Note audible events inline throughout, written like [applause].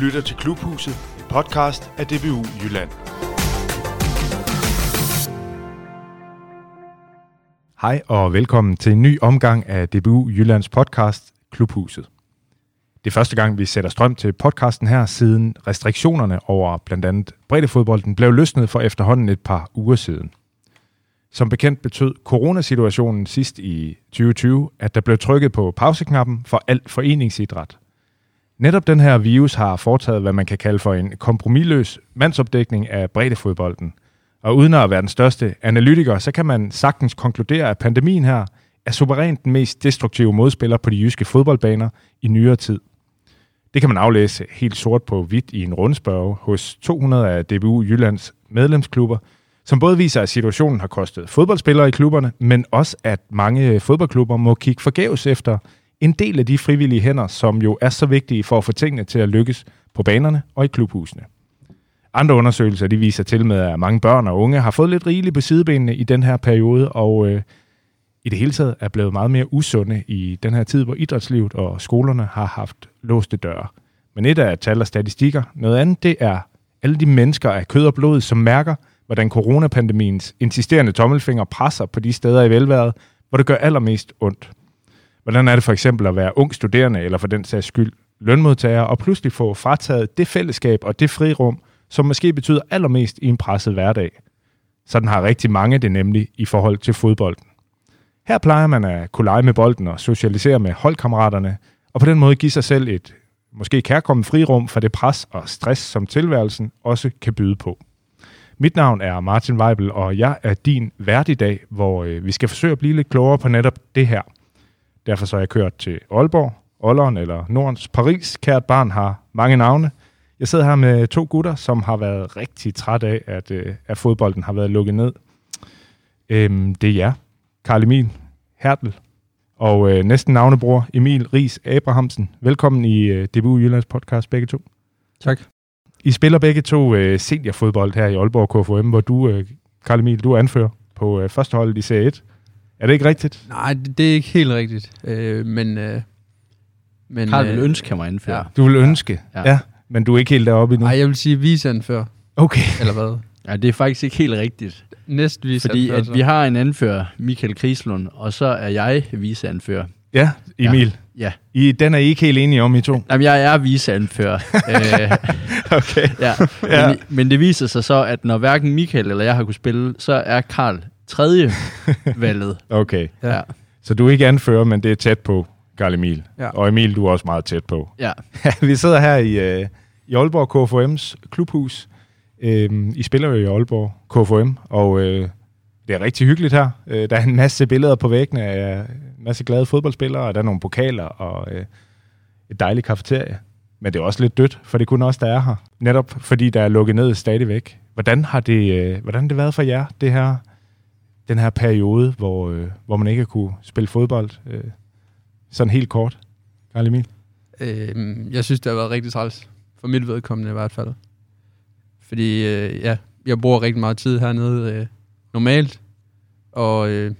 lytter til Klubhuset, en podcast af DBU Jylland. Hej og velkommen til en ny omgang af DBU Jyllands podcast Klubhuset. Det er første gang, vi sætter strøm til podcasten her, siden restriktionerne over blandt andet breddefodbolden blev løsnet for efterhånden et par uger siden. Som bekendt betød coronasituationen sidst i 2020, at der blev trykket på pauseknappen for al foreningsidræt. Netop den her virus har foretaget, hvad man kan kalde for en kompromilløs mandsopdækning af breddefodbolden. Og uden at være den største analytiker, så kan man sagtens konkludere, at pandemien her er suverænt den mest destruktive modspiller på de jyske fodboldbaner i nyere tid. Det kan man aflæse helt sort på hvidt i en rundspørge hos 200 af DBU Jyllands medlemsklubber, som både viser, at situationen har kostet fodboldspillere i klubberne, men også at mange fodboldklubber må kigge forgæves efter en del af de frivillige hænder, som jo er så vigtige for at få tingene til at lykkes på banerne og i klubhusene. Andre undersøgelser de viser til med, at mange børn og unge har fået lidt rigeligt på sidebenene i den her periode, og øh, i det hele taget er blevet meget mere usunde i den her tid, hvor idrætslivet og skolerne har haft låste døre. Men et er tal og statistikker. Noget andet, det er alle de mennesker af kød og blod, som mærker, hvordan coronapandemiens insisterende tommelfinger presser på de steder i velværet, hvor det gør allermest ondt. Hvordan er det for eksempel at være ung studerende, eller for den sags skyld lønmodtager, og pludselig få frataget det fællesskab og det frirum, som måske betyder allermest i en presset hverdag. Sådan har rigtig mange det nemlig i forhold til fodbolden. Her plejer man at kunne lege med bolden og socialisere med holdkammeraterne, og på den måde give sig selv et måske kærkommet frirum for det pres og stress, som tilværelsen også kan byde på. Mit navn er Martin Weibel, og jeg er din vært i dag, hvor øh, vi skal forsøge at blive lidt klogere på netop det her. Derfor så er jeg kørt til Aalborg, Olleren eller Nordens Paris. Kært barn har mange navne. Jeg sidder her med to gutter, som har været rigtig træt af, at, øh, at fodbolden har været lukket ned. Øhm, det er jer, Karl Emil Hertel og øh, næsten navnebror Emil Ries Abrahamsen. Velkommen i øh, DBU Jyllands podcast, begge to. Tak. I spiller begge to øh, seniorfodbold her i Aalborg KFM, hvor du, øh, Karl Emil, du er anfører på øh, førsteholdet i Serie 1. Er det ikke rigtigt? Nej, det, det er ikke helt rigtigt. Øh, men... Øh, men Karl vil ønske, han var indfører. Ja. Du vil ønske, ja. Ja. ja. Men du er ikke helt deroppe endnu? Nej, jeg vil sige viseanfører, Okay. [laughs] eller hvad? Ja, det er faktisk ikke helt rigtigt. Næst Fordi viseanfører. at vi har en anfører, Michael Krislund, og så er jeg viceanfører. Ja, Emil. Ja. I, den er I ikke helt enige om, I to? [laughs] Jamen, jeg er viceanfører. [laughs] øh, Okay. ja. Ja. Men, men det viser sig så, at når hverken Michael eller jeg har kunne spille, så er Karl tredje valget. [laughs] Okay. Ja. Så du er ikke anfører, men det er tæt på, Karl Emil. Ja. Og Emil, du er også meget tæt på. ja. [laughs] vi sidder her i, øh, i Aalborg KFM's klubhus. Øhm, I spiller jo i Aalborg KFM, og øh, det er rigtig hyggeligt her. Øh, der er en masse billeder på væggene af en masse glade fodboldspillere, og der er nogle pokaler og øh, et dejligt kafeterie. Men det er også lidt dødt, for det er kun os, der er her. Netop fordi der er lukket ned stadigvæk. Hvordan har det, øh, hvordan har det været for jer, det her, den her periode, hvor, øh, hvor man ikke kunne spille fodbold? Øh, sådan helt kort. Karl Emil? Øh, jeg synes, det har været rigtig træls. For mit vedkommende i hvert fald. Fordi, øh, ja, jeg bruger rigtig meget tid hernede øh, normalt. Og øh,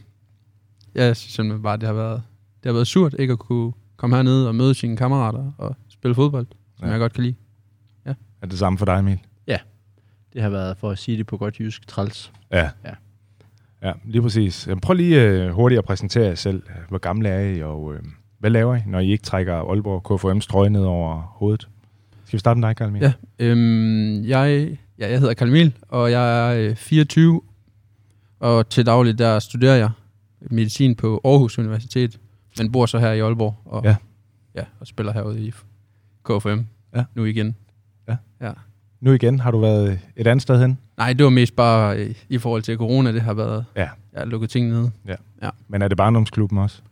jeg synes simpelthen bare, det har været, det har været surt ikke at kunne komme hernede og møde sine kammerater og spille fodbold, som Ja. ja. jeg godt kan lide. Er det samme for dig, Emil? Det har været, for at sige det på godt jysk, træls. Ja. Ja. Ja, lige præcis. Jamen, Prøv lige øh, hurtigt at præsentere jer selv. Hvor gamle er I, og øh, hvad laver I, når I ikke trækker Aalborg KFM's trøje ned over hovedet? Skal vi starte med dig, Karl Emil? Ja. Øhm, jeg, ja, jeg hedder Karl Emil, og jeg er øh, 24, og til daglig der studerer jeg medicin på Aarhus Universitet, men bor så her i Aalborg, og, Ja. ja, og spiller herude i KFM Ja. nu igen. Ja. ja. Nu igen, har du været et andet sted hen? Nej, det var mest bare øh, i forhold til corona, det har været, Ja. jeg har lukket ting ned. Men er det barndomsklubben også?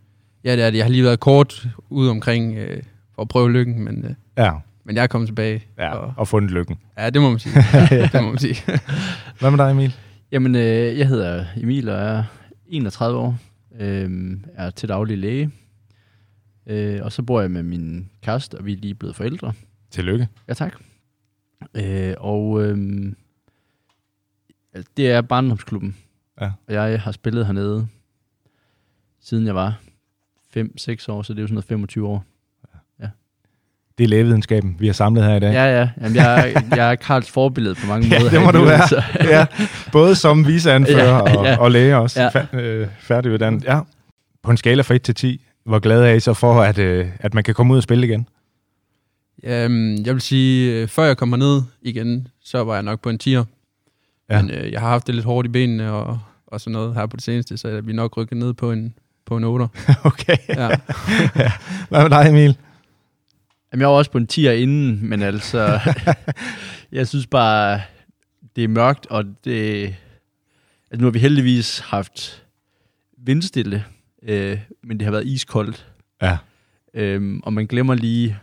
Ja, det er det. Jeg har lige været kort ude omkring øh, for at prøve lykken, men, øh, Ja, men jeg er kommet tilbage. ja Og, og fundet lykken. ja, det må man sige. [laughs] det må man sige. [laughs] Hvad med dig, Emil? Jamen, øh, jeg hedder Emil og er 31 år. Øh, er til daglig læge. Øh, og så bor jeg med min kæreste, og vi er lige blevet forældre. Tillykke. Ja, tak. Øh, og øh, det er barndomsklubben. Ja. Og jeg har spillet hernede, siden jeg var 5-6 år, så det er jo sådan noget 25 år. Det er lægevidenskaben, vi har samlet her i dag. Ja, ja. Jamen, jeg, er, jeg er Karls forbillede på mange Ja, måder. det må du livet, være. så- ja, både som viseanfører Ja, og, ja. og læge også. Ja. Fa- øh, færdiguddannet. Ja. På en skala fra 1 til 10, hvor glad er I så for, at, øh, at man kan komme ud og spille igen? Øhm, jeg vil sige, øh, før jeg kommer ned igen, så var jeg nok på en 10'er. Ja. Ja. Men øh, jeg har haft det lidt hårdt i benene og, og sådan noget her på det seneste, så jeg vil nok rykke ned på en, på en 8'er. [laughs] Okay. [laughs] Ja. Hvad med dig, Emil? Jamen, jeg var også på en 10'er inden, men altså, [laughs] jeg synes bare, det er mørkt, og det, altså nu har vi heldigvis haft vindstille, øh, men det har været iskoldt, Ja. øhm, og man glemmer lige,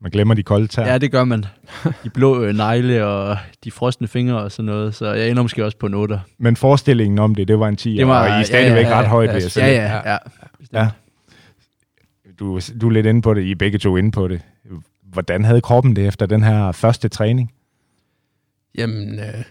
Man glemmer de kolde tær. ja, det gør man, de blå øh, negle og de frosne fingre og sådan noget, så jeg ender måske også på en 8'er. Men forestillingen om det, det var en 10, Det var- og I er stadigvæk ja, ja, ret højt, ja, vil jeg ja. Ja, ja, ja. Ja. Du, du er lidt inde på det, I er begge to inde på det. Hvordan havde kroppen det efter den her første træning? Jamen, øh,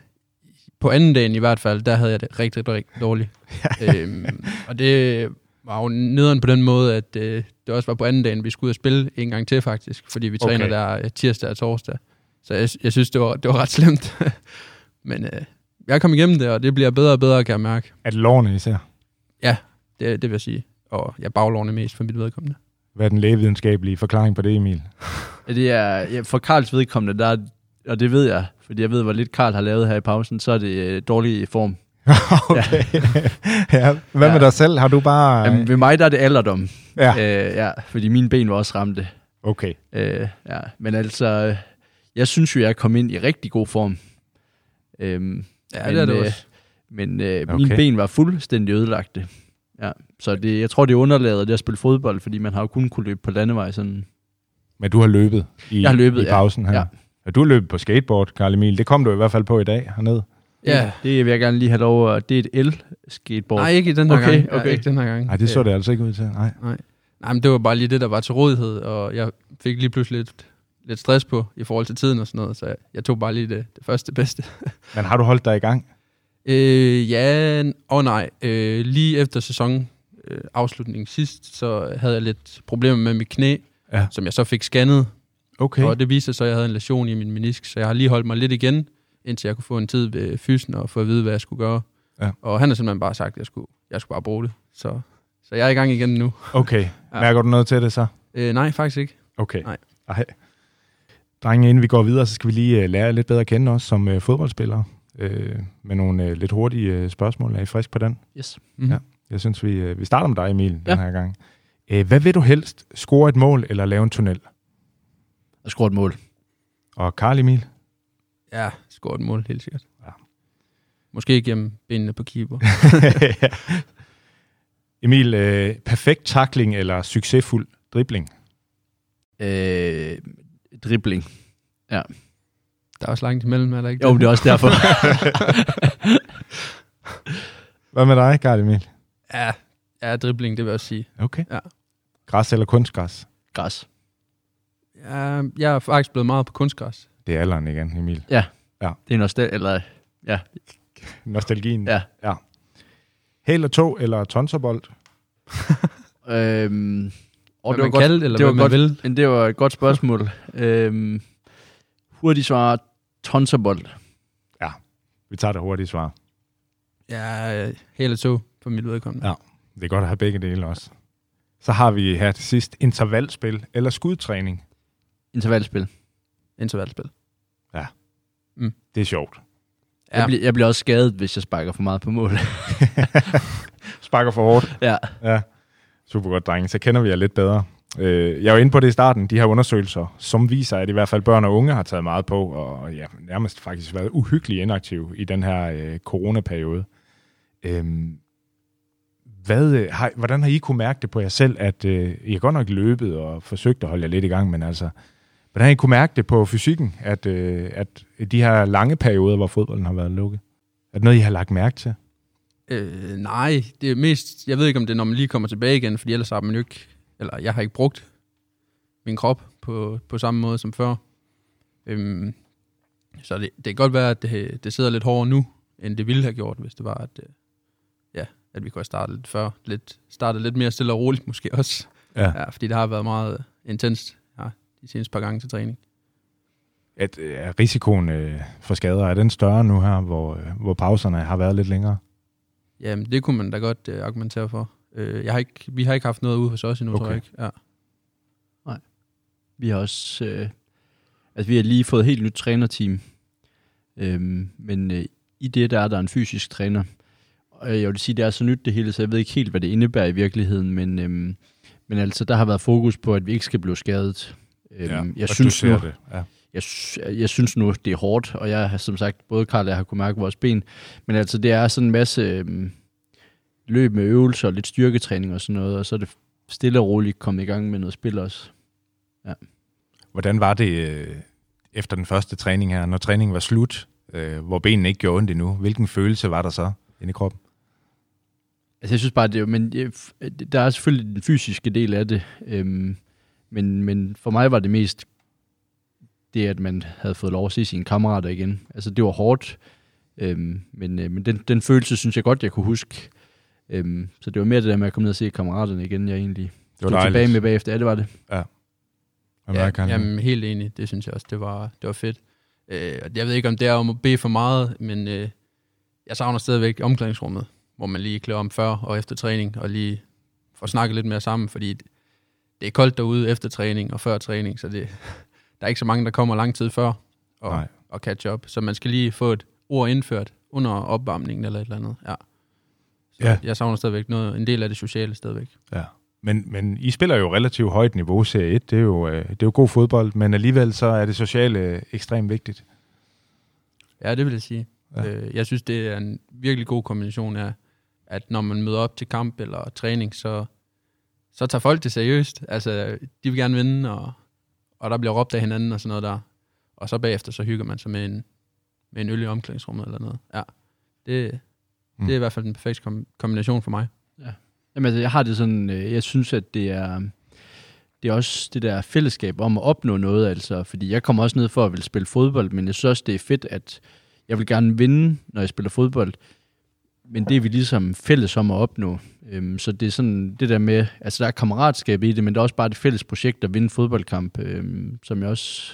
på anden dagen i hvert fald, der havde jeg det rigtig, rigtig dårligt. [laughs] øhm, og det var jo nederen på den måde, at øh, det også var på anden dagen, vi skulle ud og spille en gang til faktisk, fordi vi træner Okay. der øh, tirsdag og torsdag. Så jeg, jeg synes, det var, det var ret slemt. [laughs] Men øh, jeg kom igennem det, og det bliver bedre og bedre, kan jeg mærke. At lårene især. Det, det vil jeg sige. Og jeg baglårene mest for mit vedkommende. Hvad er den lægevidenskabelige forklaring på det, Emil? Ja, Det er, ja, for Karls vedkommende, der, er- og det ved jeg, fordi jeg ved, hvor lidt Karl har lavet her i pausen, så er det øh, dårlig form. [laughs] okay. ja. Hvad Ja. med dig selv? Har du bare... Jamen, ved mig der er det alderdom. ja, Øh, ja, fordi mine ben var også ramte. okay. Øh, ja. Men altså, øh, jeg synes jo, jeg kom ind i rigtig god form. Øhm, Ja, Men, det er det øh, også. men øh, Okay. mine ben var fuldstændig ødelagte. Ja. Så det, jeg tror, det er underlaget det at spille fodbold, fordi man har jo kun kunne løbe på landevej. Sådan. Men du har løbet i, Jeg har løbet, i ja. pausen her. Ja. Ja. Du har løbet på skateboard, Karl Emil. Det kom du i hvert fald på i dag hernede. Ja. Det vil jeg gerne lige have lov at... Det er et el-skateboard. Nej, ikke i den her Okay, gang. Ja, okay. ikke den her gang. Nej, det så det altså ikke ud til. Nej. Nej, men det var bare lige det, der var til rådighed, og jeg fik lige pludselig lidt, lidt stress på i forhold til tiden og sådan noget, så jeg, jeg tog bare lige det, det første bedste. [laughs] Men har du holdt dig i gang? Øh, ja, og nej. Øh, lige efter sæson øh, afslutningen sidst, så havde jeg lidt problemer med mit knæ, Ja. som jeg så fik scannet, Okay. og det viste sig så, at jeg havde en lesion i min menisk, så jeg har lige holdt mig lidt igen, indtil jeg kunne få en tid ved fysen og få at vide, hvad jeg skulle gøre. Ja. Og han har simpelthen bare sagt, at jeg skulle, jeg skulle bare bruge det. Så, så jeg er i gang igen nu. Okay. [laughs] Ja. Mærker du noget til det så? Øh, nej, faktisk ikke. Okay. Nej. Ej. Drenge, inden vi går videre, så skal vi lige uh, lære lidt bedre at kende os som uh, fodboldspillere. Uh, med nogle uh, lidt hurtige uh, spørgsmål. Er I frisk på den? Yes. Mm. Ja. Jeg synes, vi, uh, vi starter med dig, Emil, Ja. den her gang. Uh, hvad vil du helst? Score et mål eller lave en tunnel? Og score et mål. Og Karl Emil? Ja, scoret et mål, helt sikkert. Ja. Måske ikke gennem benene på keeper. [laughs] Emil, uh, perfekt takling eller succesfuld dribling? Øh, dribling. Der er også langt imellem, er der ikke Jo, det er også derfor. [laughs] Hvad med dig, Karl Emil? Ja, ja, dribling, det vil jeg også sige. Okay. Ja. Græs eller kunstgræs? Græs. Ja, jeg er faktisk blevet meget på kunstgræs. Det er alderen igen, Emil. Det er nostal eller Nostalgien. Ja. ja. Hæl og tog eller tonserbold? [laughs] øhm, og Hvad man kalde, eller det hvad var man godt, vil. Men det var et godt spørgsmål. [laughs] øhm, hurtigt svar, tonserbold. Vi tager det hurtige svar. Ja, hele to for mit vedkommende. Ja. Det er godt at have begge dele også. Så har vi her til sidst intervalspil eller skudtræning. Intervalspil. Intervalspil. Det er sjovt. Ja. Jeg, bliver, jeg bliver også skadet, hvis jeg sparker for meget på mål. [laughs] Sparker for hårdt. ja. Ja. Super godt, drenge. Så kender vi jer lidt bedre. Øh, Jeg var inde på det i starten, de her undersøgelser, som viser, at i hvert fald børn og unge har taget meget på, og ja, nærmest faktisk været uhyggeligt inaktiv i den her øh, coronaperiode. Øhm, hvad, øh, har, hvordan har I kunne mærke det på jer selv, at øh, I har godt nok løbet og forsøgt at holde jer lidt i gang, men altså, hvordan har I kunne mærke det på fysikken, at, øh, at de her lange perioder, hvor fodbolden har været lukket? Er det noget, I har lagt mærke til? Øh, nej, det er mest, jeg ved ikke om det er, når man lige kommer tilbage igen, fordi ellers har man jo ikke, eller jeg har ikke brugt min krop på, på samme måde som før. Øhm, så det, det kan godt være, at det, det sidder lidt hårdere nu, end det ville have gjort, hvis det var, at, øh, ja, at vi kunne have startet lidt før. Lidt, startet lidt mere stille og roligt måske også. Ja. Ja, fordi det har været meget intenst de seneste par gange til træning. At, er risikoen øh, for skader, er den større nu her, hvor, øh, hvor pauserne har været lidt længere? Jamen, det kunne man da godt øh, argumentere for. Øh, jeg har ikke, vi har ikke haft noget ude hos os endnu, okay. tror jeg ikke. Ja. Vi har også... Øh, altså, vi har lige fået et helt nyt trænerteam. Øhm, men øh, i det, der er der en fysisk træner. Og jeg vil sige, det er så nyt det hele, så jeg ved ikke helt, hvad det indebærer i virkeligheden. Men, øhm, men altså, der har været fokus på, at vi ikke skal blive skadet. Øhm, jeg, synes nu, det. Ja. jeg, jeg synes nu, det er hårdt, og jeg har som sagt, både Karl og jeg har kunnet mærke vores ben, men altså det er sådan en masse øhm, løb med øvelser og lidt styrketræning og sådan noget, og så er det stille og roligt kommet i gang med noget spil også. Hvordan var det øh, efter den første træning her, når træningen var slut, øh, hvor benene ikke gjorde ondt endnu? Hvilken følelse var der så inde i kroppen? Altså jeg synes bare, det er, men jeg- der er selvfølgelig den fysiske del af det, øhm, men, men for mig var det mest det, at man havde fået lov at se sine kammerater igen. Altså det var hårdt, øhm, men, øh, men den, den følelse synes jeg godt, jeg kunne huske. Øhm, så det var mere det der med at komme ned og se kammeraterne igen, jeg egentlig Det var stod tilbage med bagefter. Ja, det var det. Ja, Karl? jamen, helt enig. Det synes jeg også, det var, det var fedt. Øh, og jeg ved ikke, om det er om at bede for meget, men øh, jeg savner stadigvæk omklædningsrummet, hvor man lige klæder om før og efter træning, og lige får snakket lidt mere sammen, fordi det, er koldt derude efter træning og før træning, så det, der er ikke så mange, der kommer lang tid før og, Nej. og catch up. Så man skal lige få et ord indført under opvarmningen eller et eller andet. Ja. Så Ja. jeg savner stadigvæk noget, en del af det sociale stadigvæk. Ja. Men, men I spiller jo relativt højt niveau, serie 1. Det er, jo, øh, det er jo god fodbold, men alligevel så er det sociale ekstremt vigtigt. Ja, det vil jeg sige. Ja. Ja. Øh, jeg synes, det er en virkelig god kombination af, at når man møder op til kamp eller træning, så, så tager folk det seriøst. Altså, de vil gerne vinde, og, og der bliver råbt af hinanden og sådan noget der. Og så bagefter, så hygger man sig med en, med en øl i omklædningsrummet eller noget. Ja, det, Mm. det er i hvert fald den perfekte kom- kombination for mig. Jamen, altså, jeg har det sådan, øh, jeg synes, at det er, det er også det der fællesskab om at opnå noget, altså, fordi jeg kommer også ned for at vil spille fodbold, men jeg synes også, det er fedt, at jeg vil gerne vinde, når jeg spiller fodbold, men det er vi ligesom fælles om at opnå. Øhm, så det er sådan det der med, altså der er kammeratskab i det, men der er også bare et fælles projekt at vinde en fodboldkamp, øhm, som jeg også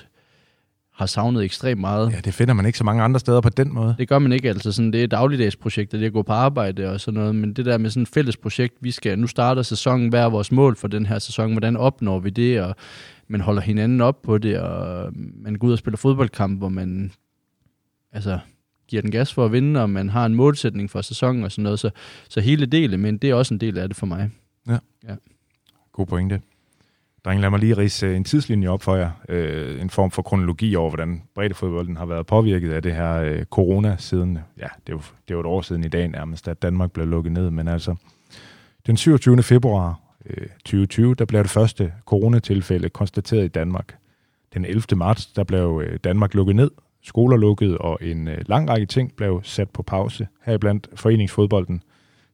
har savnet ekstremt meget. Ja, det finder man ikke så mange andre steder på den måde. Det gør man ikke, altså sådan, det er dagligdagsprojekter, det er at gå på arbejde og sådan noget, men det der med sådan et fælles projekt, vi skal, nu starter sæsonen, hvad er vores mål for den her sæson, hvordan opnår vi det, og man holder hinanden op på det, og man går ud og spiller fodboldkamp, hvor man altså, giver den gas for at vinde, og man har en målsætning for sæsonen og sådan noget, så, så hele det element, det er også en del af det for mig. God pointe. Dreng, lad mig lige rise øh, en tidslinje op for jer. Øh, en form for kronologi over, hvordan breddefodbolden har været påvirket af det her øh, corona siden, ja, det er, jo, det er jo et år siden i dag nærmest, at Danmark blev lukket ned. Men altså, den 27. februar øh, 2020, der blev det første coronatilfælde konstateret i Danmark. Den 11. marts, der blev øh, Danmark lukket ned, skoler lukket, og en øh, lang række ting blev sat på pause, heriblandt foreningsfodbolden,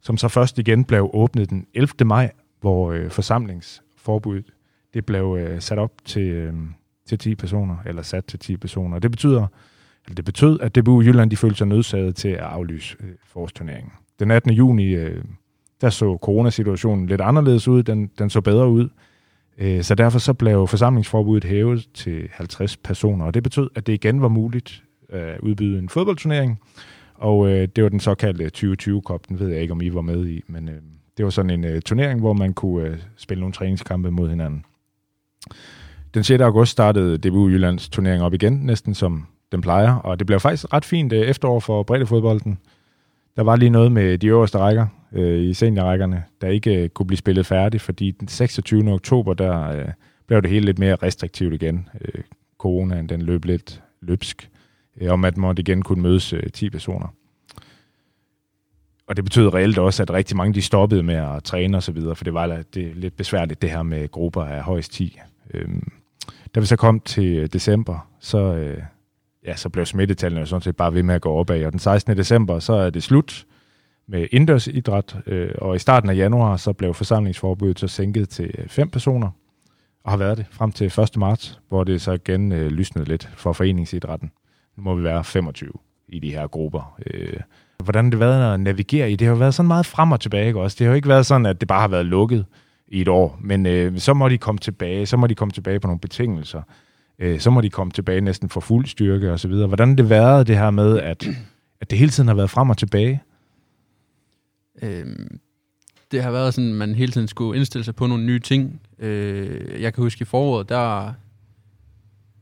som så først igen blev åbnet den 11. maj, hvor øh, forsamlingsforbuddet det blev øh, sat op til, øh, til 10 personer, eller sat til 10 personer. Det betyder, eller det betød, at DBU Jylland de følte sig nødsaget til at aflyse øh, forårsturneringen. Den 18. juni, øh, der så coronasituationen lidt anderledes ud, den, den så bedre ud, Øh, så derfor så blev forsamlingsforbuddet hævet til 50 personer, og det betød, at det igen var muligt at udbyde en fodboldturnering, og øh, det var den såkaldte 2020 Cup, den ved jeg ikke, om I var med i, men øh, det var sådan en øh, turnering, hvor man kunne øh, spille nogle træningskampe mod hinanden. Den 6. august startede DBU Jyllands turnering op igen, næsten som den plejer, og det blev faktisk ret fint øh, efterår for breddefodbolden. Der var lige noget med de øverste rækker øh, i seniorrækkerne, der ikke øh, kunne blive spillet færdigt, fordi den 26. oktober, der øh, blev det hele lidt mere restriktivt igen. Øh, coronaen, den løb lidt løbsk, øh, om at man måtte igen kunne mødes øh, 10 personer. Og det betød reelt også, at rigtig mange de stoppede med at træne og så videre, for det var det lidt besværligt det her med grupper af højst 10. Øh, da vi så kom til øh, december, så, øh, ja, så blev smittetallene jo sådan set bare ved med at gå opad, og den 16. december, så er det slut med indendørsidræt, øh, og i starten af januar, så blev forsamlingsforbuddet så sænket til øh, fem personer, og har været det frem til 1. marts, hvor det så igen øh, lysnede lidt for foreningsidrætten. Nu må vi være 25 i de her grupper. Øh, hvordan har det været at navigere i? Det har jo været sådan meget frem og tilbage, ikke også? Det har jo ikke været sådan, at det bare har været lukket. i et år. Men øh, så må de komme tilbage, så må de komme tilbage på nogle betingelser. Øh, så må de komme tilbage næsten for fuld styrke og så videre. Hvordan har det været det her med, at, at det hele tiden har været frem og tilbage? Øhm, det har været sådan, at man hele tiden skulle indstille sig på nogle nye ting. Øh, jeg kan huske i foråret, der,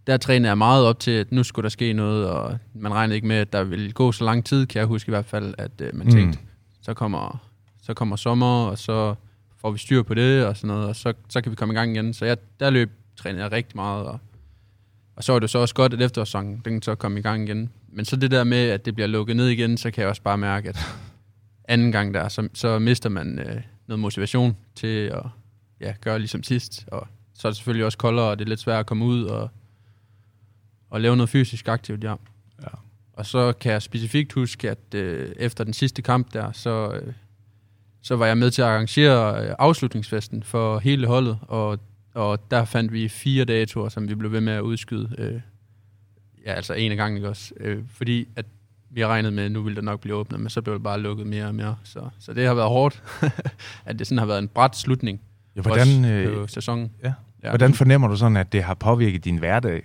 der trænede jeg meget op til, at nu skulle der ske noget, og man regnede ikke med, at der ville gå så lang tid, kan jeg huske i hvert fald, at øh, man Mm. tænkte, så kommer, så kommer sommer, og så får vi styr på det, og sådan noget, og så, så kan vi komme i gang igen. Så jeg, der løb trænede jeg rigtig meget, og, og så var det så også godt, at efterårssæsonen, den så kom i gang igen. Men så det der med, at det bliver lukket ned igen, så kan jeg også bare mærke, at anden gang der, så, så mister man øh, noget motivation til at ja, gøre ligesom sidst. Og så er det selvfølgelig også koldere, og det er lidt svært at komme ud og, og lave noget fysisk aktivt, ja. Ja. Og så kan jeg specifikt huske, at øh, efter den sidste kamp der, så, øh, så var jeg med til at arrangere øh, afslutningsfesten for hele holdet, og, og der fandt vi fire datoer, som vi blev ved med at udskyde. Øh, ja, altså en af gangen, ikke også? Øh, fordi at vi har regnet med, at nu ville der nok blive åbnet, men så blev det bare lukket mere og mere. Så, så det har været hårdt, [laughs] at det sådan har været en bræt slutning Ja, hvordan, øh, på sæsonen. ja. Ja. hvordan fornemmer du sådan, at det har påvirket din hverdag?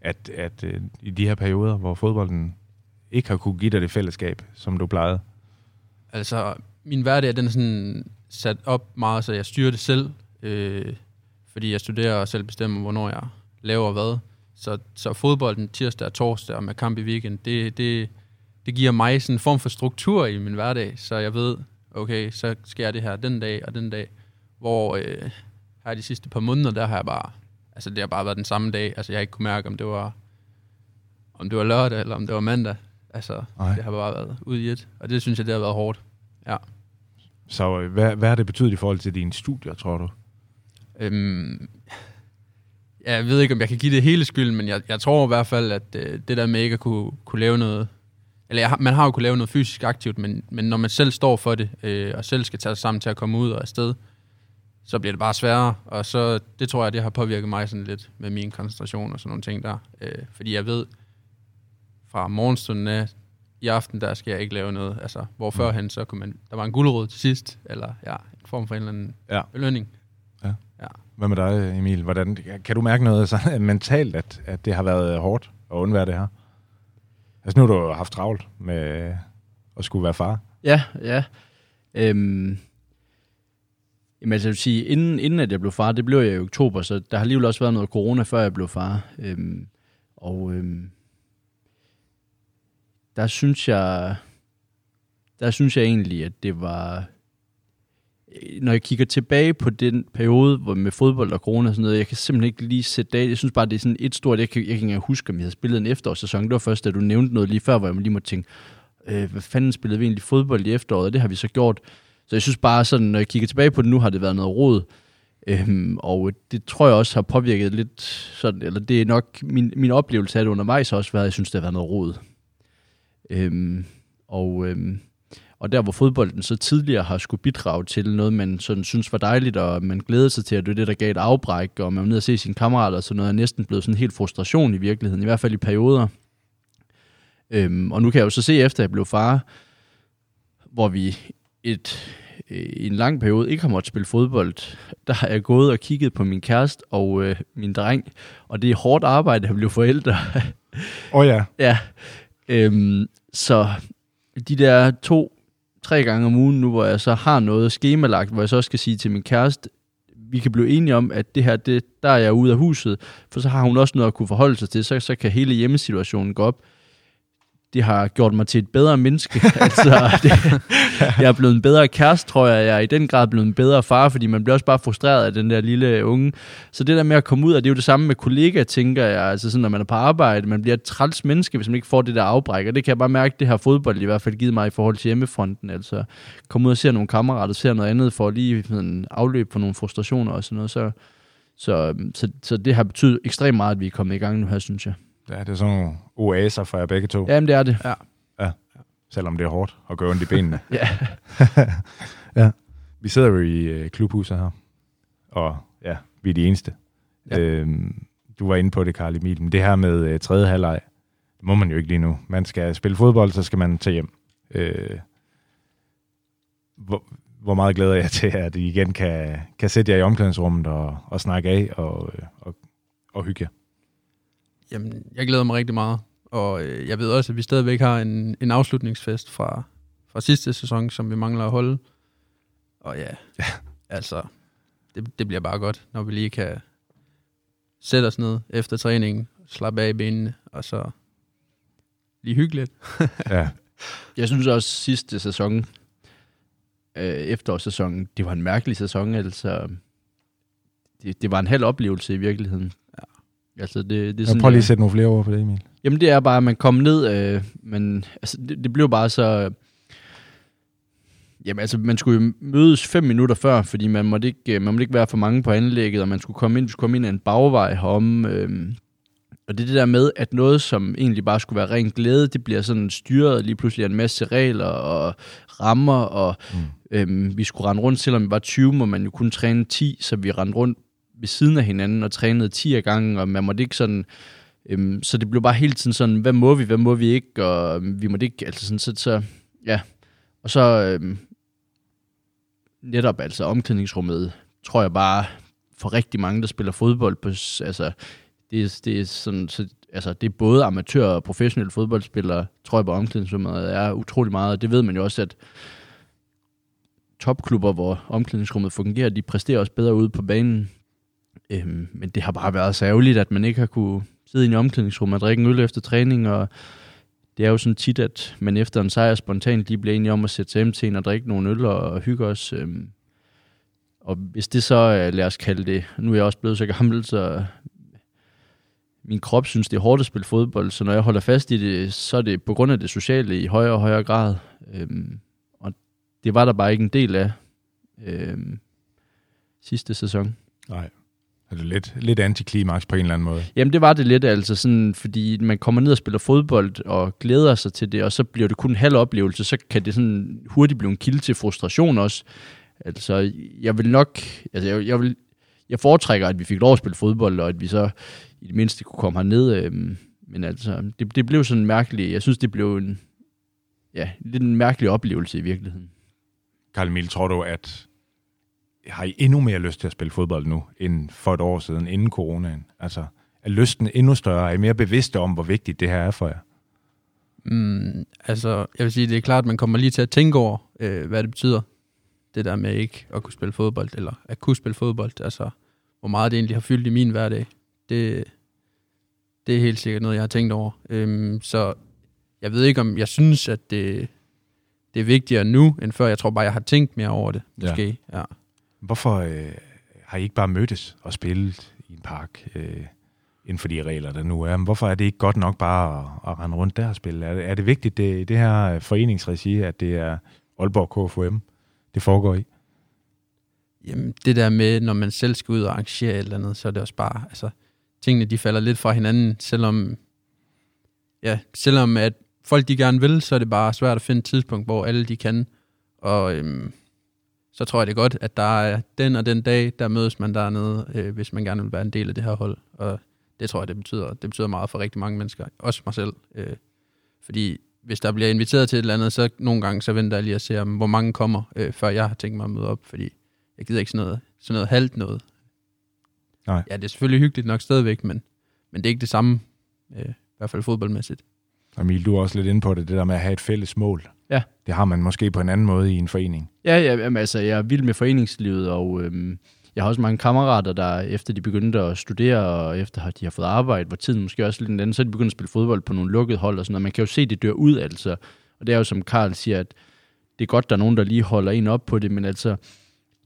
At, at øh, i de her perioder, hvor fodbolden ikke har kunne give dig det fællesskab, som du plejede? Altså, min hverdag den er sådan sat op meget, så jeg styrer det selv. Øh, fordi jeg studerer og selv bestemmer, hvornår jeg laver hvad. Så, så fodbolden tirsdag og torsdag og med kamp i weekend, det, det, det giver mig sådan en form for struktur i min hverdag, så jeg ved, okay, så sker jeg det her den dag og den dag. Hvor øh, her de sidste par måneder, der har jeg bare, altså det har bare været den samme dag. Altså jeg har ikke kunne mærke, om det var, om det var lørdag eller om det var mandag. Altså, Nej. det har bare været ude i et, og det synes jeg, det har været hårdt. Så øh, hvad, hvad har det betydet i forhold til dine studier, tror du? Øhm, jeg ved ikke, om jeg kan give det hele skylden, men jeg, jeg tror i hvert fald, at øh, det der med ikke at kunne, kunne lave noget, eller jeg, man har jo kunne lave noget fysisk aktivt, men, men når man selv står for det, øh, og selv skal tage sig sammen til at komme ud og afsted, så bliver det bare sværere, og så det tror jeg, det har påvirket mig sådan lidt med min koncentration og sådan nogle ting der, øh, fordi jeg ved, fra morgenstunden af, i aften, der skal jeg ikke lave noget, altså, hvor førhen, så kunne man, der var en gulerod til sidst, eller ja, en form for en eller anden Ja. belønning. Hvad med dig, Emil? Hvordan, kan du mærke noget sådan, øh, mentalt, at, at det har været hårdt at undvære det her? Altså nu har du haft travlt med øh, at skulle være far. Ja, ja. Øhm, jamen, altså, jeg vil sige, inden, inden at jeg blev far, det blev jeg i oktober, så der har alligevel også været noget corona, før jeg blev far. Øhm, og øhm, der synes jeg, der synes jeg egentlig, at det var, Øh, når jeg kigger tilbage på den periode hvor med fodbold og corona og sådan noget, jeg kan simpelthen ikke lige sætte dag. Jeg synes bare, det er sådan et stort, jeg kan, jeg kan ikke engang huske, om jeg havde spillet en efterårssæson. Det var først, da du nævnte noget lige før, hvor jeg lige måtte tænke, øh, hvad fanden spillede vi egentlig fodbold i efteråret, og det har vi så gjort. Så jeg synes bare sådan, når jeg kigger tilbage på det nu, har det været noget rod. Øhm, og det tror jeg også har påvirket lidt sådan, eller det er nok min, min oplevelse af det undervejs har også været, at jeg synes, det har været noget rod. Øhm, og, øhm, og der hvor fodbolden så tidligere har skulle bidrage til noget, man sådan synes var dejligt, og man glæder sig til, at det er det, der gav et afbræk, og man var nede og se sine kammerater og sådan noget, er næsten blevet sådan helt frustration i virkeligheden, i hvert fald i perioder. Øhm, og nu kan jeg jo så se, efter jeg blev far, hvor vi et, øh, i en lang periode ikke har måttet spille fodbold, der har jeg gået og kigget på min kæreste og øh, min dreng, og det er hårdt arbejde at blive forældre. Åh oh, ja. [laughs] ja, øhm, så de der to, tre gange om ugen nu, hvor jeg så har noget skemalagt, hvor jeg så skal sige til min kæreste, vi kan blive enige om, at det her, det, der er jeg ude af huset, for så har hun også noget at kunne forholde sig til, så, så kan hele hjemmesituationen gå op. Det har gjort mig til et bedre menneske. [laughs] altså, det, jeg er blevet en bedre kæreste, tror jeg. Jeg er i den grad blevet en bedre far, fordi man bliver også bare frustreret af den der lille unge. Så det der med at komme ud, og det er jo det samme med kollegaer, tænker jeg. Altså sådan, når man er på arbejde, man bliver et træls menneske, hvis man ikke får det der afbræk. Og det kan jeg bare mærke, det her fodbold i hvert fald givet mig i forhold til hjemmefronten. Altså komme ud og se nogle kammerater, se noget andet, for lige sådan, afløb for nogle frustrationer og sådan noget. Så, så, så, så det har betydet ekstremt meget, at vi er kommet i gang nu her, synes jeg ja. det er sådan nogle oaser for jer begge to, ja. Jamen, det er det. selvom det er hårdt at gøre ondt i benene. [laughs] [laughs] Ja. Vi sidder jo i øh, klubhuset her, og ja, vi er de eneste. Ja. Ja. Øhm, du var inde på det, Karl Emil, men det her med øh, tredje halvleg, det må man jo ikke lige nu. Man skal spille fodbold, så skal man tage hjem. Øh, hvor, hvor meget glæder jeg til, at I igen kan, kan sætte jer i omklædningsrummet og, og snakke af og, øh, og, og hygge jer. Jamen, jeg glæder mig rigtig meget. Og øh, jeg ved også, at vi stadigvæk har en, en afslutningsfest fra, fra sidste sæson, som vi mangler at holde. Og ja, ja. altså, det, det bliver bare godt, når vi lige kan sætte os ned efter træningen, slappe af i benene, og så lige hyggeligt. [laughs] Ja, Jeg synes også sidste sæson, øh, efterårssæsonen, det var en mærkelig sæson. Altså, det, det var en halv oplevelse i virkeligheden. Altså, det, det er jeg sådan, prøver lige øh, at sætte nogle flere ord på det, Emil. Jamen det er bare, at man kom ned, øh, men altså, det, det blev bare så... Jamen altså, man skulle jo mødes fem minutter før, fordi man måtte ikke, øh, man måtte ikke være for mange på anlægget, og man skulle komme ind, vi skulle komme ind ad en bagvej herom. Øh, og det er det der med, at noget, som egentlig bare skulle være ren glæde, det bliver sådan styret lige pludselig af en masse regler og rammer, og Mm. øhm, vi skulle rende rundt, selvom vi var 20, må man jo kun træne 10, så vi rendte rundt ved siden af hinanden og trænede 10 af gangen, og man måtte ikke sådan... Øhm, så det blev bare hele tiden sådan, hvad må vi, hvad må vi ikke, og øhm, vi måtte ikke, altså sådan, så, så ja. Og så øhm, netop altså omklædningsrummet, tror jeg bare, for rigtig mange, der spiller fodbold på, altså, det, det er sådan, så, altså, det er både amatør og professionelle fodboldspillere, tror jeg på omklædningsrummet er utrolig meget, og det ved man jo også, at topklubber, hvor omklædningsrummet fungerer, de præsterer også bedre ude på banen. Øhm, men det har bare været så ærgerligt, at man ikke har kunne sidde i i omklædningsrum og drikke en øl efter træning, og det er jo sådan tit, at man efter en sejr spontant lige bliver enige om at sætte sig hjem til en og drikke nogle øl og, og hygge os. Øhm, og hvis det så, lad os kalde det, nu er jeg også blevet så gammel, så min krop synes, det er hårdt at spille fodbold, så når jeg holder fast i det, så er det på grund af det sociale i højere og højere grad. Øhm, og det var der bare ikke en del af øhm, sidste sæson. Nej. Er det lidt, lidt antiklimaks på en eller anden måde? Jamen det var det lidt, altså sådan, fordi man kommer ned og spiller fodbold og glæder sig til det, og så bliver det kun en halv oplevelse, så kan det sådan hurtigt blive en kilde til frustration også. Altså, jeg vil nok, altså jeg, jeg vil, jeg foretrækker, at vi fik lov at spille fodbold, og at vi så i det mindste kunne komme herned, øhm, men altså, det, det blev sådan mærkeligt, jeg synes, det blev en, ja, lidt en mærkelig oplevelse i virkeligheden. Karl Emil, tror du, at har I endnu mere lyst til at spille fodbold nu, end for et år siden, inden coronaen? Altså, er lysten endnu større? Er I mere bevidste om, hvor vigtigt det her er for jer? Mm, altså, jeg vil sige, det er klart, at man kommer lige til at tænke over, øh, hvad det betyder. Det der med ikke at kunne spille fodbold, eller at kunne spille fodbold. Altså, hvor meget det egentlig har fyldt i min hverdag. Det, det er helt sikkert noget, jeg har tænkt over. Øhm, så jeg ved ikke, om jeg synes, at det, det er vigtigere nu, end før. Jeg tror bare, jeg har tænkt mere over det, Ja. måske. Ja. Hvorfor øh, har I ikke bare mødtes og spillet i en park øh, inden for de regler, der nu er? Men hvorfor er det ikke godt nok bare at, at rende rundt der og spille? Er det, er det vigtigt, det, det her foreningsregi, at det er Aalborg KFM, det foregår i? Jamen, det der med, når man selv skal ud og arrangere et eller andet, så er det også bare, altså, tingene de falder lidt fra hinanden, selvom, ja, selvom at folk de gerne vil, så er det bare svært at finde et tidspunkt, hvor alle de kan, og øhm, så tror jeg det er godt, at der er den og den dag, der mødes man dernede, øh, hvis man gerne vil være en del af det her hold, og det tror jeg, det betyder, det betyder meget for rigtig mange mennesker, også mig selv, øh, fordi hvis der bliver inviteret til et eller andet, så nogle gange så venter jeg lige at se, om, hvor mange kommer, øh, før jeg har tænkt mig at møde op, fordi jeg gider ikke sådan noget, sådan noget halvt noget. Nej. Ja, det er selvfølgelig hyggeligt nok stadigvæk, men, men det er ikke det samme, øh, i hvert fald fodboldmæssigt. Emil, du er også lidt inde på det, det der med at have et fælles mål. Ja. Det har man måske på en anden måde i en forening. Ja, ja jamen, altså, jeg er vild med foreningslivet, og øhm, jeg har også mange kammerater, der efter de begyndte at studere, og efter at de har fået arbejde, hvor tiden måske også lidt en anden, så er de begyndt at spille fodbold på nogle lukkede hold og sådan noget. Man kan jo se, det dør ud, altså. Og det er jo, som Karl siger, at det er godt, der er nogen, der lige holder en op på det, men altså,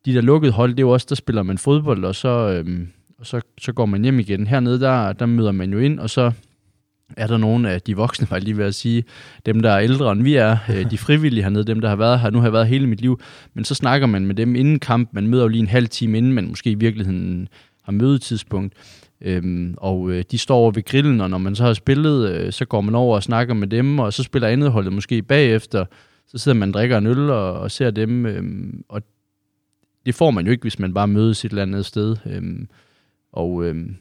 de der lukkede hold, det er jo også, der spiller man fodbold, og så, øhm, og så, så går man hjem igen. Hernede, der, der møder man jo ind, og så er der nogen af de voksne, [laughs] var jeg lige ved at sige, dem, der er ældre end vi er, øh, de frivillige hernede, dem, der har været her, nu har jeg været hele mit liv, men så snakker man med dem inden kamp, man møder jo lige en halv time inden, man måske i virkeligheden har mødetidspunkt, øhm, og øh, de står over ved grillen, og når man så har spillet, øh, så går man over og snakker med dem, og så spiller andet holdet måske bagefter, så sidder man og drikker en øl og, og ser dem, øhm, og det får man jo ikke, hvis man bare mødes et eller andet sted, øhm, og, øhm,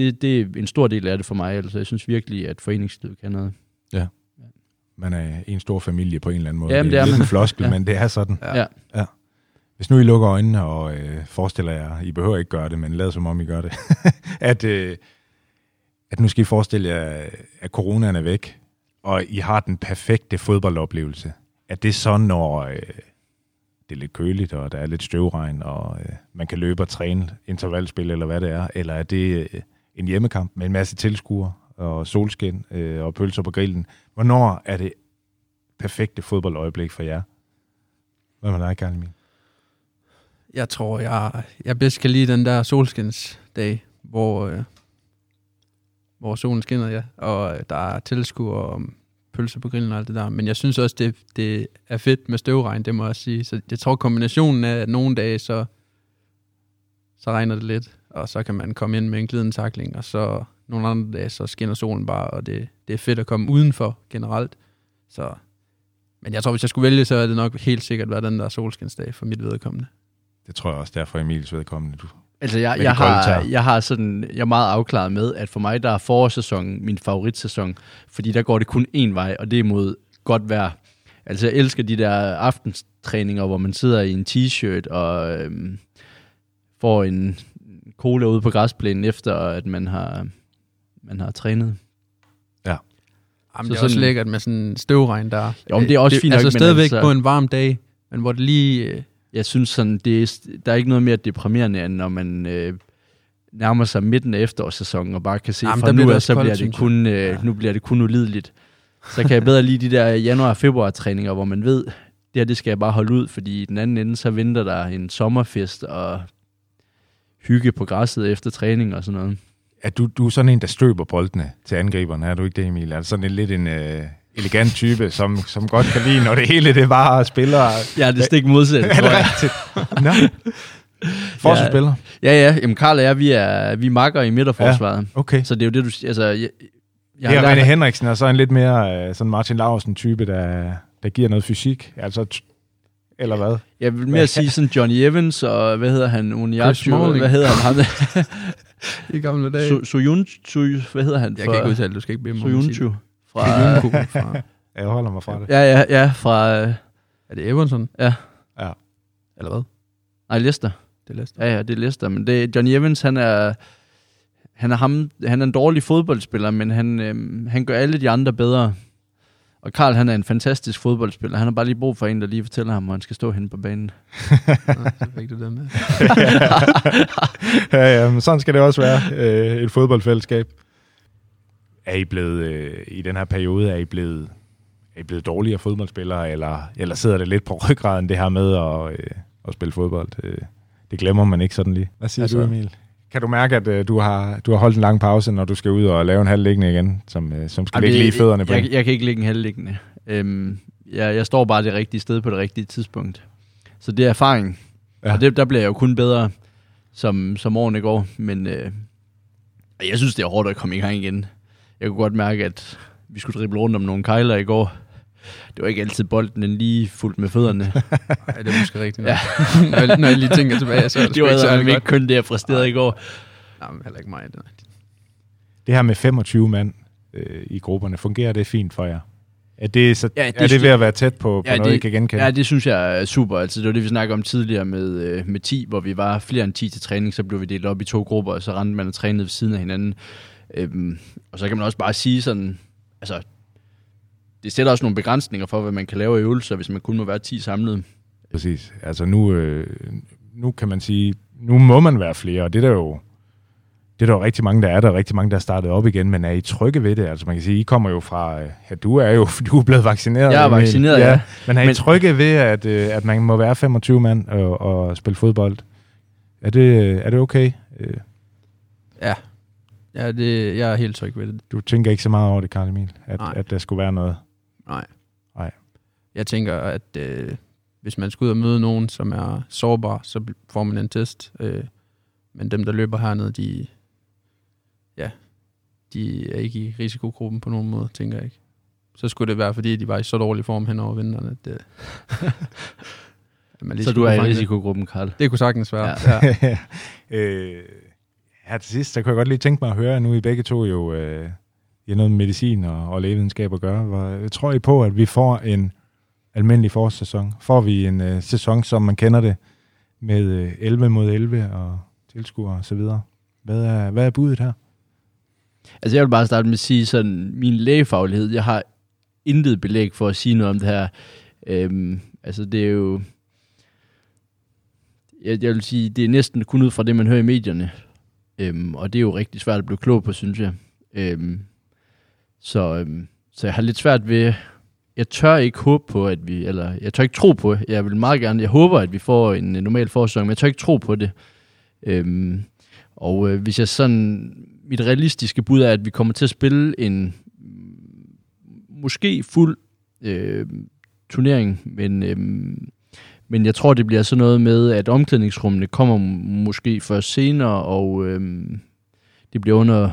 det, det er en stor del af det for mig, altså jeg synes virkelig, at foreningslivet kan noget. Man er en stor familie på en eller anden måde. Jamen, det er, det er en floskel, [laughs] Ja. men det er sådan. Ja. Ja. ja. Hvis nu I lukker øjnene og øh, forestiller jer, I behøver ikke gøre det, men lad som om I gør det, [laughs] at, øh, at nu skal I forestille jer, at coronaen er væk, og I har den perfekte fodboldoplevelse. At det så, når øh, det er lidt køligt, og der er lidt støvregn, og øh, man kan løbe og træne intervalspil, eller hvad det er, eller er det øh, en hjemmekamp med en masse tilskuere, og solskin, øh, og pølser på grillen. Hvornår er det perfekte fodboldøjeblik for jer? Hvad med dig, Karl Emil? Jeg tror, jeg, jeg bedst kan lide den der solskinsdag, hvor, øh, hvor solen skinner, ja, og øh, der er tilskuer og pølser på grillen og alt det der. Men jeg synes også, det, det er fedt med støvregn, det må jeg sige. Så jeg tror, kombinationen af, at nogle dage, så, så regner det lidt, og så kan man komme ind med en glidende takling, og så nogle andre dage, så skinner solen bare, og det, det er fedt at komme udenfor generelt. Så, men jeg tror, hvis jeg skulle vælge, så er det nok helt sikkert været den der solskinsdag for mit vedkommende. Det tror jeg også, der for Emils vedkommende. Du, Altså, jeg, jeg, har, jeg har sådan, jeg er meget afklaret med, at for mig, der er forårssæsonen min favoritsæson, fordi der går det kun én vej, og det er mod godt vejr. Altså, jeg elsker de der aftentræninger, hvor man sidder i en t-shirt og øhm, får en cola ude på græsplænen, efter at man har, man har trænet. Jamen, Så det er også sådan- lækkert med sådan en støvregn der. Jo, men det er også fint nok, Altså men stadigvæk altså- på en varm dag, men hvor det lige... øh, Jeg synes sådan, det er, der er ikke noget mere deprimerende, end når man øh, nærmer sig midten af efterårssæsonen, og bare kan se, Jamen, fra nu det af, også så koldt, bliver det kun, øh, Ja. nu bliver det kun ulideligt. Så kan jeg bedre lide de der januar-februar-træninger, hvor man ved, det her, det skal jeg bare holde ud, fordi i den anden ende, så venter der en sommerfest og hygge på græsset efter træning og sådan noget. er du, du er sådan en, der støber boldene til angriberne, er du ikke det, Emil? Er du sådan en lidt en øh, elegant type, som, som godt kan lide, når det hele det bare spiller... Ja, det er stik modsat, [laughs] tror jeg. Nå. Forsvarsspiller? Ja, ja, jamen Karl og jeg, vi er, vi er makker i midterforsvaret. Ja. Okay. Så det er jo det, du. Altså, jeg, jeg det er René Henriksen er så en lidt mere øh, sådan Martin Laursen-type, der, der giver noget fysik. Altså, eller hvad? Jeg vil mere sige sådan Johnny Evans, og hvad hedder han? Smalling. hvad hedder han? ham [laughs] I gamle dage. Su- Suyun, Suy, hvad hedder han? jeg kan ikke udtale, du skal ikke bede mig Suyunchu. Fra, [laughs] fra... Jeg holder mig fra det. ja, ja, ja, fra, øh, Er det Everton? Ja. Ja. Eller hvad? nej, Leicester. Det er Leicester. Ja, ja, det er Leicester, men det, Johnny Evans, han er, han er, ham, han er en dårlig fodboldspiller, men han, øhm, han gør alle de andre bedre. Og Karl, han er en fantastisk fodboldspiller. Han har bare lige brug for en, der lige fortæller ham, hvor han skal stå henne på banen. Nå, så fik du det med. [laughs] ja, ja, men sådan skal det også være. Øh, et fodboldfællesskab. Er I blevet, øh, i den her periode, er I blevet, er I blevet dårligere fodboldspillere, eller, eller sidder det lidt på ryggraden, det her med at, øh, at spille fodbold? Øh, det glemmer man ikke sådan lige. Hvad siger Altså- du, Emil? Kan du mærke, at øh, du, har, du har holdt en lang pause, når du skal ud og lave en halvliggende igen, som, øh, som skal Jamen, ligge lige i fødderne på jeg, jeg, jeg kan ikke ligge en halvliggende. Øhm, jeg, jeg står bare det rigtige sted på det rigtige tidspunkt. Så det er erfaring. Ja. Og det, der bliver jeg jo kun bedre, som, som årene går. Men øh, jeg synes, det er hårdt at komme i gang igen. Jeg kunne godt mærke, at vi skulle drible rundt om nogle kejler i går. Det var ikke altid bolden den lige fuldt med fødderne. [laughs] Ja, det er måske rigtigt. Ja. [laughs] når, jeg, når jeg lige tænker tilbage, så er det, det var ikke ikke kun det, jeg præsterede i går. Nej, men heller ikke mig. Det. Det her med 25 mand øh, i grupperne, fungerer det fint for jer? Er det, så, Ja, det er det ved at være tæt på, på Ja, noget, det- I kan genkende? Ja, det synes jeg er super. Altså, det var det, vi snakkede om tidligere med, øh, med 10, hvor vi var flere end 10 til træning, så blev vi delt op i to grupper, og så rendte man og trænede ved siden af hinanden. Øhm, og så kan man også bare sige sådan, altså, det sætter også nogle begrænsninger for, hvad man kan lave af øvelser, hvis man kun må være 10 samlet. Præcis. Altså nu, øh, nu kan man sige, nu må man være flere, og det er der jo, det er der jo rigtig mange, der er der, og rigtig mange, der er startet op igen, men er I trygge ved det? Altså man kan sige, I kommer jo fra, øh, ja, du er jo [laughs] du er blevet vaccineret. Jeg er vaccineret, ja. Men er I Men- trygge ved, at, øh, at man må være 25 mand og, og spille fodbold? Er det, er det okay? Øh, Ja. Ja, det, jeg er helt tryg ved det. Du tænker ikke så meget over det, Karl Emil, at, Nej. at der skulle være noget? Nej. Nej. Jeg tænker, at øh, hvis man skal ud og møde nogen, som er sårbar, så får man en test. Øh, men dem, der løber hernede, de, ja, de er ikke i risikogruppen på nogen måde, tænker jeg ikke. Så skulle det være, fordi de var i så dårlig form hen over vinteren, at, øh, [laughs] at man lige Så du er i risikogruppen, Karl. Det kunne sagtens være. Ja. Ja. [laughs] Øh, her til sidst, så kunne jeg godt lige tænke mig at høre, nu I begge to jo øh, i har noget med medicin og, og lægevidenskab at gøre. Hvor, øh, tror I på, at vi får en almindelig forårssæson? Får vi en øh, sæson, som man kender det med øh, 11 mod 11 og tilskuere og så videre. Hvad er, hvad er budet her? Altså jeg vil bare starte med at sige sådan, min lægefaglighed, jeg har intet belæg for at sige noget om det her. Øhm, altså det er jo, jeg, jeg vil sige, det er næsten kun ud fra det, man hører i medierne. Øhm, og det er jo rigtig svært at blive klog på, synes jeg. Øhm, så, øhm, så jeg har lidt svært ved, jeg tør ikke håbe på, at vi, eller jeg tør ikke tro på, jeg vil meget gerne, jeg håber, at vi får en normal forsøg, men jeg tør ikke tro på det. Øhm, og øh, hvis jeg sådan, mit realistiske bud er, at vi kommer til at spille en måske fuld øh, turnering, men, øh, men jeg tror, det bliver sådan noget med, at omklædningsrummene kommer måske først senere, og øh, det bliver under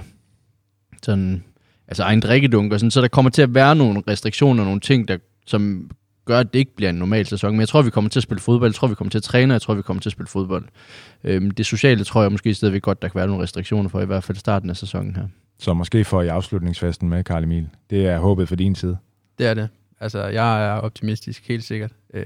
sådan, altså egen drikkedunk, og sådan, så der kommer til at være nogle restriktioner, nogle ting, der, som gør, at det ikke bliver en normal sæson. Men jeg tror, vi kommer til at spille fodbold, jeg tror, vi kommer til at træne, jeg tror, vi kommer til at spille fodbold. Øhm, det sociale tror jeg måske stadigvæk godt, der kan være nogle restriktioner for, i hvert fald starten af sæsonen her. Så måske får I afslutningsfesten med, Karl Emil. Det er håbet for din side. Det er det. Altså, jeg er optimistisk, helt sikkert. Øh,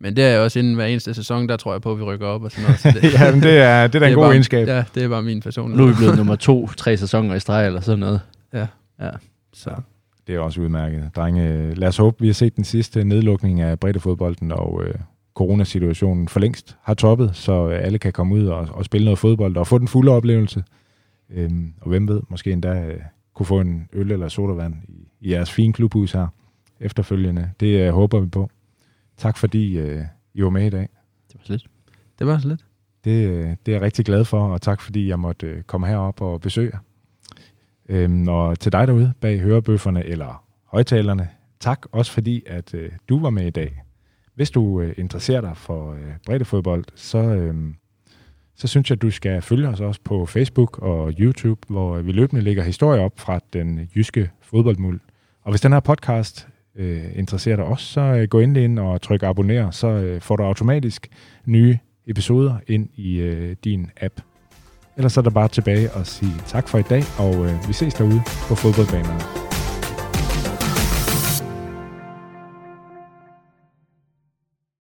men det er også inden hver eneste sæson, der tror jeg på, at vi rykker op og sådan noget. Så [laughs] det, ja, men det er, det er da en god bare, egenskab. Ja, det er bare min person. Nu er vi blevet nummer to, tre sæsoner i streg eller sådan noget. Ja. Så. Det er også udmærket. Drenge, lad os håbe, vi har set den sidste nedlukning af breddefodbolden, og øh, coronasituationen for længst har toppet, så øh, alle kan komme ud og, og spille noget fodbold og få den fulde oplevelse. Øhm, og hvem ved, måske endda øh, kunne få en øl eller sodavand i, i jeres fine klubhus her efterfølgende. Det øh, håber vi på. Tak fordi øh, I var med i dag. Det var så lidt. Det var så lidt. Det, øh, det er jeg rigtig glad for, og tak fordi jeg måtte øh, komme herop og besøge jer. Øhm, og til dig derude bag hørebøfferne eller højtalerne, tak også fordi, at øh, du var med i dag. Hvis du øh, interesserer dig for øh, breddefodbold, så, øh, så synes jeg, at du skal følge os også på Facebook og YouTube, hvor øh, vi løbende lægger historier op fra den jyske fodboldmuld. Og hvis den her podcast øh, interesserer dig også, så øh, gå endelig ind og tryk abonner, så øh, får du automatisk nye episoder ind i øh, din app. Ellers så er der bare tilbage og sige tak for i dag, og øh, vi ses derude på fodboldbanerne.